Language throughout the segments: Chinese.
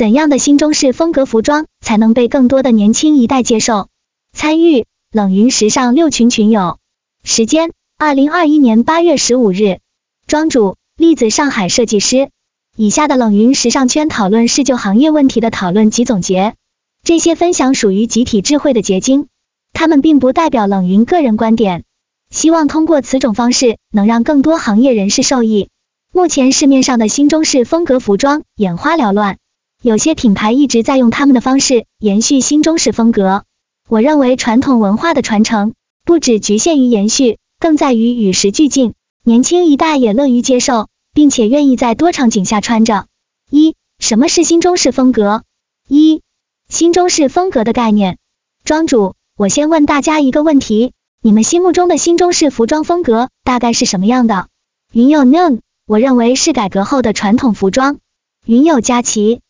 怎样的新中式风格服装才能被更多的年轻一代接受？参与冷云时尚六群群友，时间二零二一年八月十五日，庄主栗子上海设计师。以下的冷云时尚圈讨论是就行业问题的讨论及总结，这些分享属于集体智慧的结晶，他们并不代表冷云个人观点。希望通过此种方式能让更多行业人士受益。目前市面上的新中式风格服装眼花缭乱，有些品牌一直在用他们的方式延续新中式风格。我认为传统文化的传承不只局限于延续，更在于与时俱进。年轻一代也乐于接受，并且愿意在多场景下穿着。一、什么是新中式风格？一、新中式风格的概念。庄主，我先问大家一个问题。你们心目中的新中式服装风格大概是什么样的？云友 Noon，我认为是改革后的传统服装。云友佳琪，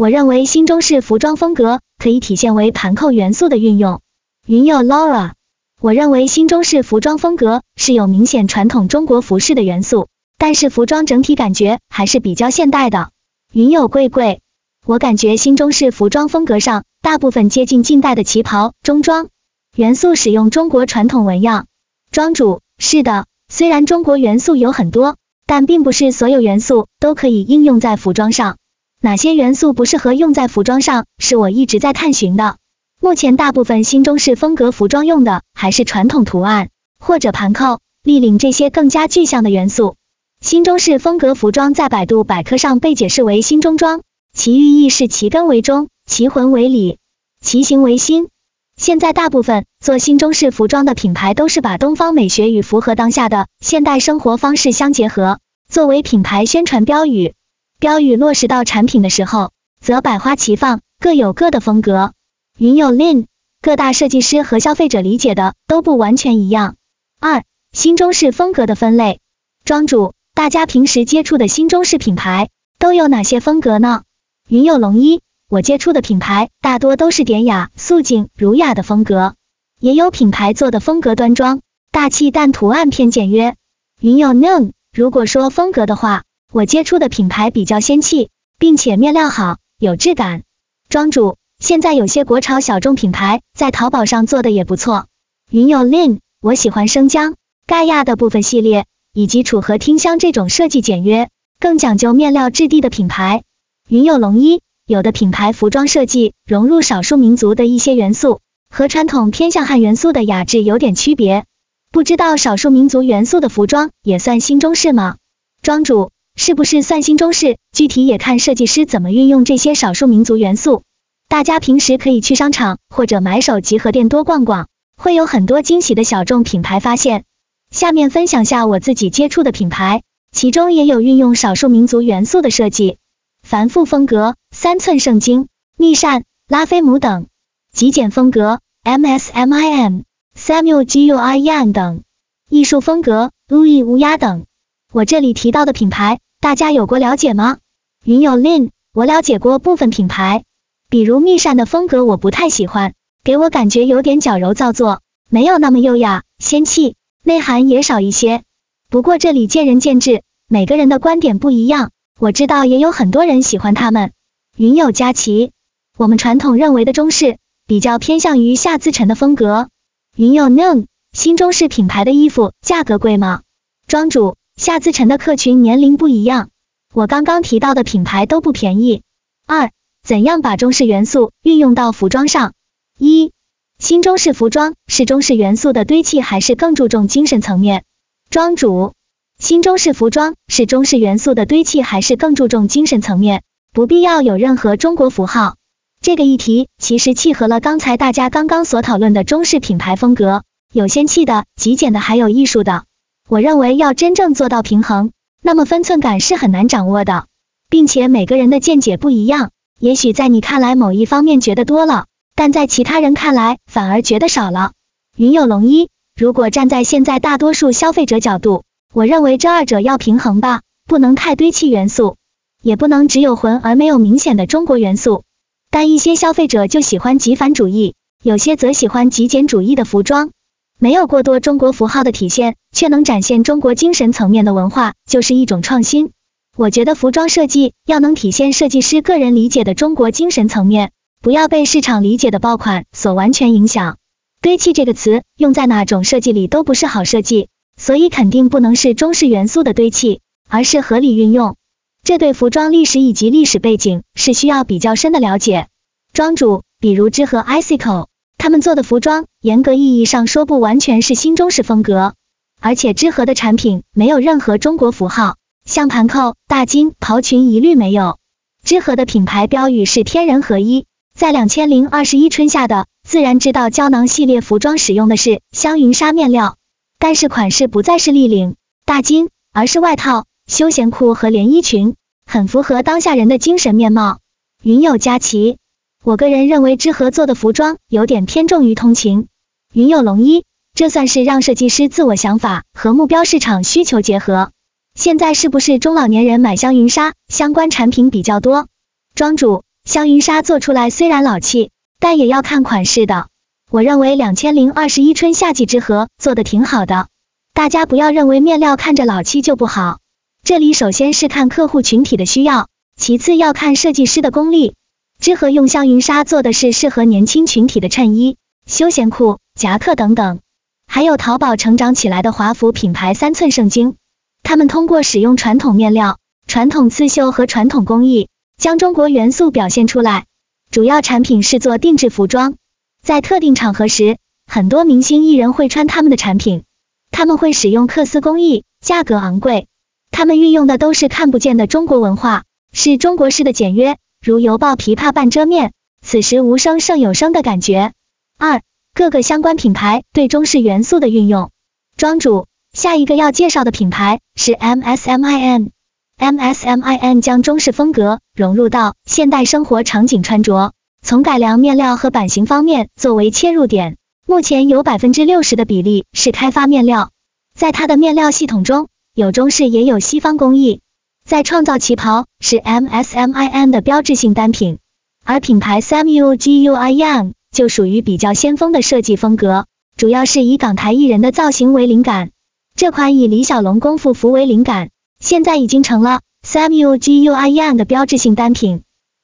我认为新中式服装风格可以体现为盘扣元素的运用。云友 Laura，我认为新中式服装风格是有明显传统中国服饰的元素，但是服装整体感觉还是比较现代的。云友贵贵，我感觉新中式服装风格上大部分接近近代的旗袍、中装。元素使用中国传统纹样，庄主是的，虽然中国元素有很多，但并不是所有元素都可以应用在服装上。哪些元素不适合用在服装上，是我一直在探寻的。目前大部分新中式风格服装用的还是传统图案或者盘扣、立领这些更加具象的元素。新中式风格服装在百度百科上被解释为新中装，其寓意是其根为中，其魂为里，其形为新。现在大部分做新中式服装的品牌都是把东方美学与符合当下的现代生活方式相结合，作为品牌宣传标语。标语落实到产品的时候，则百花齐放，各有各的风格。云有 Lin，各大设计师和消费者理解的都不完全一样。二、新中式风格的分类。庄主，大家平时接触的新中式品牌都有哪些风格呢？云有龙一。我接触的品牌大多都是典雅、素净、儒雅的风格，也有品牌做的风格端庄、大气，但图案偏简约。云有 Noon，如果说风格的话，我接触的品牌比较仙气，并且面料好，有质感。庄主，现在有些国潮小众品牌在淘宝上做的也不错。云有 Lin，我喜欢生姜、盖亚的部分系列，以及楚河听香这种设计简约、更讲究面料质地的品牌。云有龙一。有的品牌服装设计融入少数民族的一些元素，和传统偏向汉元素的雅致有点区别。不知道少数民族元素的服装也算新中式吗？庄主是不是算新中式？具体也看设计师怎么运用这些少数民族元素。大家平时可以去商场或者买手集合店多逛逛，会有很多惊喜的小众品牌发现。下面分享下我自己接触的品牌，其中也有运用少数民族元素的设计。繁复风格，三寸圣经、密扇、拉菲姆等；极简风格，MSMIM、Samuel Guian 等；艺术风格，Louis 乌鸦等。我这里提到的品牌，大家有过了解吗？云有 Lin，我了解过部分品牌，比如密扇的风格我不太喜欢，给我感觉有点矫揉造作，没有那么优雅、仙气，内涵也少一些。不过这里见仁见智，每个人的观点不一样。我知道也有很多人喜欢他们。云有佳琪，我们传统认为的中式比较偏向于夏自成的风格。云有 Noon，新中式品牌的衣服价格贵吗？庄主，夏自晨的客群年龄不一样，我刚刚提到的品牌都不便宜。二，怎样把中式元素运用到服装上？一，新中式服装是中式元素的堆砌，还是更注重精神层面？庄主。新中式服装是中式元素的堆砌，还是更注重精神层面？不必要有任何中国符号。这个议题其实契合了刚才大家刚刚所讨论的中式品牌风格，有仙气的、极简的，还有艺术的。我认为要真正做到平衡，那么分寸感是很难掌握的，并且每个人的见解不一样。也许在你看来某一方面觉得多了，但在其他人看来反而觉得少了。云有龙一，如果站在现在大多数消费者角度。我认为这二者要平衡吧，不能太堆砌元素，也不能只有魂而没有明显的中国元素。但一些消费者就喜欢极繁主义，有些则喜欢极简主义的服装，没有过多中国符号的体现，却能展现中国精神层面的文化，就是一种创新。我觉得服装设计要能体现设计师个人理解的中国精神层面，不要被市场理解的爆款所完全影响。堆砌这个词用在哪种设计里都不是好设计，所以肯定不能是中式元素的堆砌，而是合理运用。这对服装历史以及历史背景是需要比较深的了解。庄主，比如之和 Icicle，他们做的服装，严格意义上说不完全是新中式风格，而且芝和的产品没有任何中国符号，像盘扣、大襟、袍裙一律没有。芝和的品牌标语是天人合一，在两千零二十一春夏的自然之道胶囊系列服装使用的是香云纱面料，但是款式不再是立领、大襟，而是外套。休闲裤和连衣裙很符合当下人的精神面貌。云友佳琪，我个人认为之合做的服装有点偏重于通勤。云有龙一，这算是让设计师自我想法和目标市场需求结合。现在是不是中老年人买香云纱相关产品比较多？庄主，香云纱做出来虽然老气，但也要看款式的。我认为两千零二十一春夏季之合做的挺好的，大家不要认为面料看着老气就不好。这里首先是看客户群体的需要，其次要看设计师的功力。知和用香云纱做的是适合年轻群体的衬衣、休闲裤、夹克等等，还有淘宝成长起来的华服品牌三寸圣经，他们通过使用传统面料、传统刺绣和传统工艺，将中国元素表现出来。主要产品是做定制服装，在特定场合时，很多明星艺人会穿他们的产品，他们会使用缂丝工艺，价格昂贵。他们运用的都是看不见的中国文化，是中国式的简约，如犹抱琵琶半遮面，此时无声胜有声的感觉。二，各个相关品牌对中式元素的运用。庄主，下一个要介绍的品牌是 MSMIN，MSMIN 将中式风格融入到现代生活场景穿着，从改良面料和版型方面作为切入点，目前有百分之六十的比例是开发面料，在它的面料系统中。有中式也有西方工艺，在创造旗袍是 MSMIN 的标志性单品，而品牌 Samu Guian 就属于比较先锋的设计风格，主要是以港台艺人的造型为灵感。这款以李小龙功夫服为灵感，现在已经成了 Samu Guian 的标志性单品。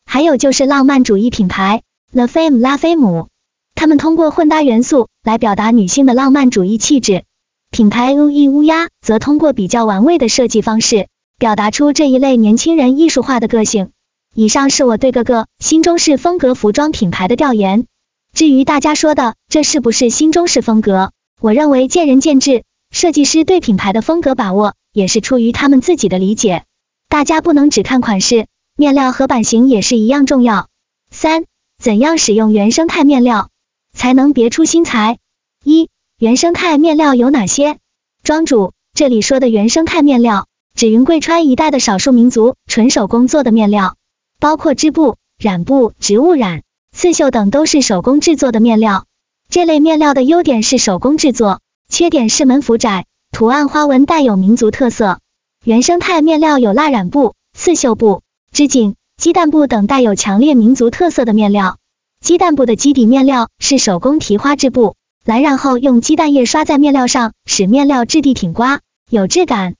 还有就是浪漫主义品牌 The Fame 拉菲姆，他们通过混搭元素来表达女性的浪漫主义气质。品牌 U E 乌鸦则通过比较玩味的设计方式，表达出这一类年轻人艺术化的个性。以上是我对各个新中式风格服装品牌的调研。至于大家说的这是不是新中式风格，我认为见仁见智。设计师对品牌的风格把握也是出于他们自己的理解，大家不能只看款式，面料和版型也是一样重要。三、怎样使用原生态面料才能别出心裁？一原生态面料有哪些？庄主，这里说的原生态面料，指云贵川一带的少数民族纯手工做的面料，包括织布、染布、植物染、刺绣等都是手工制作的面料。这类面料的优点是手工制作，缺点是门幅窄，图案花纹带有民族特色。原生态面料有蜡染布、刺绣布、织锦、鸡蛋布等带有强烈民族特色的面料。鸡蛋布的基底面料是手工提花织布。来，染后用鸡蛋液刷在面料上，使面料质地挺刮，有质感。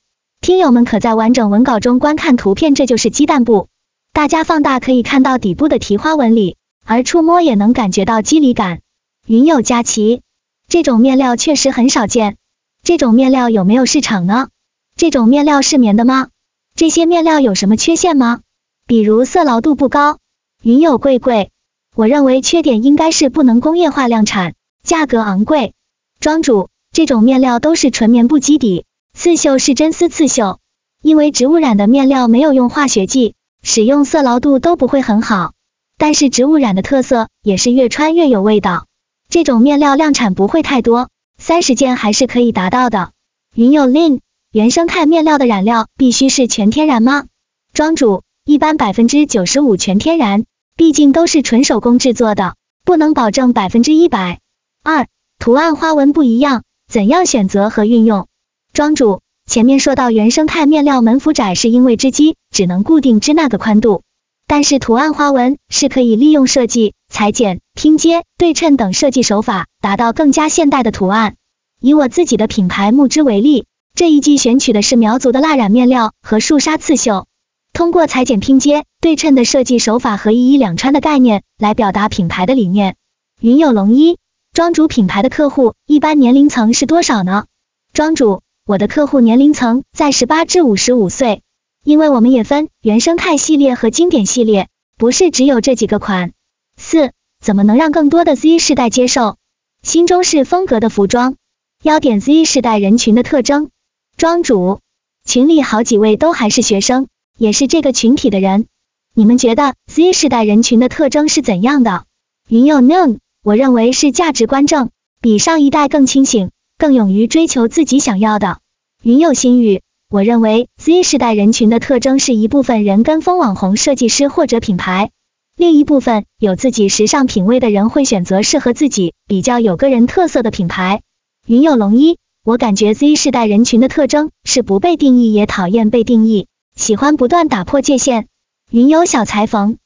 听友们可在完整文稿中观看图片，这就是鸡蛋布。大家放大可以看到底部的提花纹理，而触摸也能感觉到肌理感。云友佳琪，这种面料确实很少见。这种面料有没有市场呢？这种面料是棉的吗？这些面料有什么缺陷吗？比如色牢度不高。云友贵贵，我认为缺点应该是不能工业化量产。价格昂贵，庄主，这种面料都是纯棉布基底，刺绣是真丝刺绣，因为植物染的面料没有用化学剂，使用色牢度都不会很好。但是植物染的特色也是越穿越有味道，这种面料量产不会太多，三十件还是可以达到的。云有 Lin，原生态面料的染料必须是全天然吗？庄主，一般百分之九十五全天然，毕竟都是纯手工制作的，不能保证百分之一百。二、图案花纹不一样，怎样选择和运用？庄主，前面说到原生态面料门幅窄，是因为织机只能固定织那个宽度，但是图案花纹是可以利用设计、裁剪、拼接、对称等设计手法，达到更加现代的图案。以我自己的品牌木织为例，这一季选取的是苗族的蜡染面料和树纱刺绣，通过裁剪拼接、对称的设计手法和一衣两穿的概念来表达品牌的理念。云有龙衣，庄主品牌的客户一般年龄层是多少呢？庄主，我的客户年龄层在十八至五十五岁，因为我们也分原生态系列和经典系列，不是只有这几个款。四，怎么能让更多的 Z 世代接受新中式风格的服装？要点 Z 世代人群的特征。庄主，群里好几位都还是学生。也是这个群体的人，你们觉得 Z 世代人群的特征是怎样的？云有 Noon，我认为是价值观正，比上一代更清醒，更勇于追求自己想要的。云有心语，我认为 Z 世代人群的特征是一部分人跟风网红设计师或者品牌，另一部分有自己时尚品味的人会选择适合自己、比较有个人特色的品牌。云有龙一，我感觉 Z 世代人群的特征是不被定义，也讨厌被定义。喜欢不断打破界限。云有小裁缝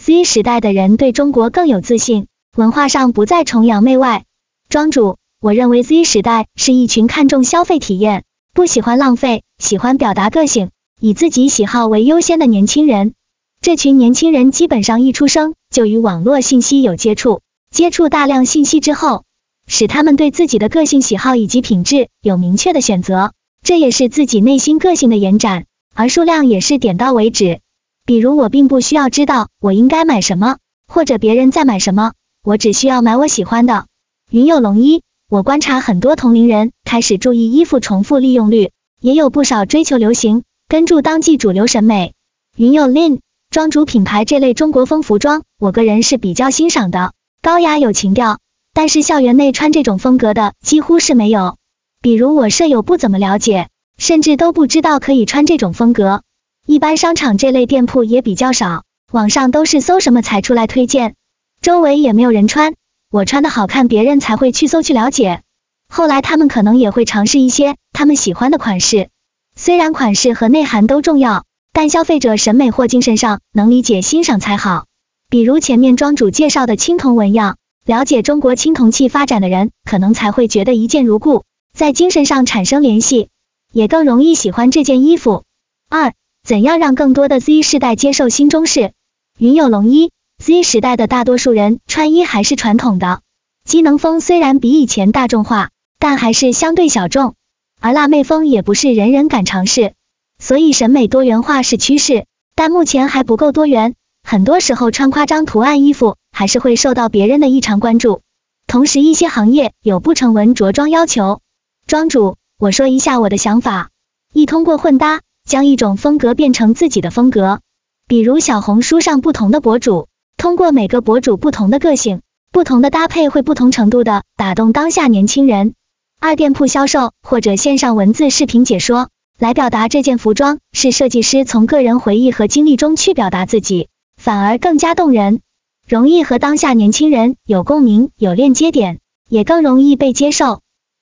，Z 时代的人对中国更有自信，文化上不再崇洋媚外。庄主，我认为 Z 时代是一群看重消费体验，不喜欢浪费，喜欢表达个性，以自己喜好为优先的年轻人。这群年轻人基本上一出生就与网络信息有接触，接触大量信息之后，使他们对自己的个性喜好以及品质有明确的选择，这也是自己内心个性的延展。而数量也是点到为止，比如我并不需要知道我应该买什么，或者别人在买什么，我只需要买我喜欢的。云有龙一，我观察很多同龄人开始注意衣服重复利用率，也有不少追求流行，跟住当季主流审美。云有 Lin，庄主品牌这类中国风服装，我个人是比较欣赏的，高雅有情调，但是校园内穿这种风格的几乎是没有，比如我舍友不怎么了解。甚至都不知道可以穿这种风格，一般商场这类店铺也比较少，网上都是搜什么才出来推荐，周围也没有人穿，我穿的好看，别人才会去搜去了解。后来他们可能也会尝试一些他们喜欢的款式，虽然款式和内涵都重要，但消费者审美或精神上能理解欣赏才好。比如前面庄主介绍的青铜纹样，了解中国青铜器发展的人，可能才会觉得一见如故，在精神上产生联系。也更容易喜欢这件衣服。二、怎样让更多的 Z 世代接受新中式？云有龙一，Z 时代的大多数人穿衣还是传统的，机能风虽然比以前大众化，但还是相对小众，而辣妹风也不是人人敢尝试，所以审美多元化是趋势，但目前还不够多元，很多时候穿夸张图案衣服还是会受到别人的异常关注。同时，一些行业有不成文着装要求，庄主。我说一下我的想法，一通过混搭，将一种风格变成自己的风格。比如小红书上不同的博主，通过每个博主不同的个性、不同的搭配，会不同程度的打动当下年轻人。二店铺销售或者线上文字视频解说，来表达这件服装是设计师从个人回忆和经历中去表达自己，反而更加动人，容易和当下年轻人有共鸣、有链接点，也更容易被接受。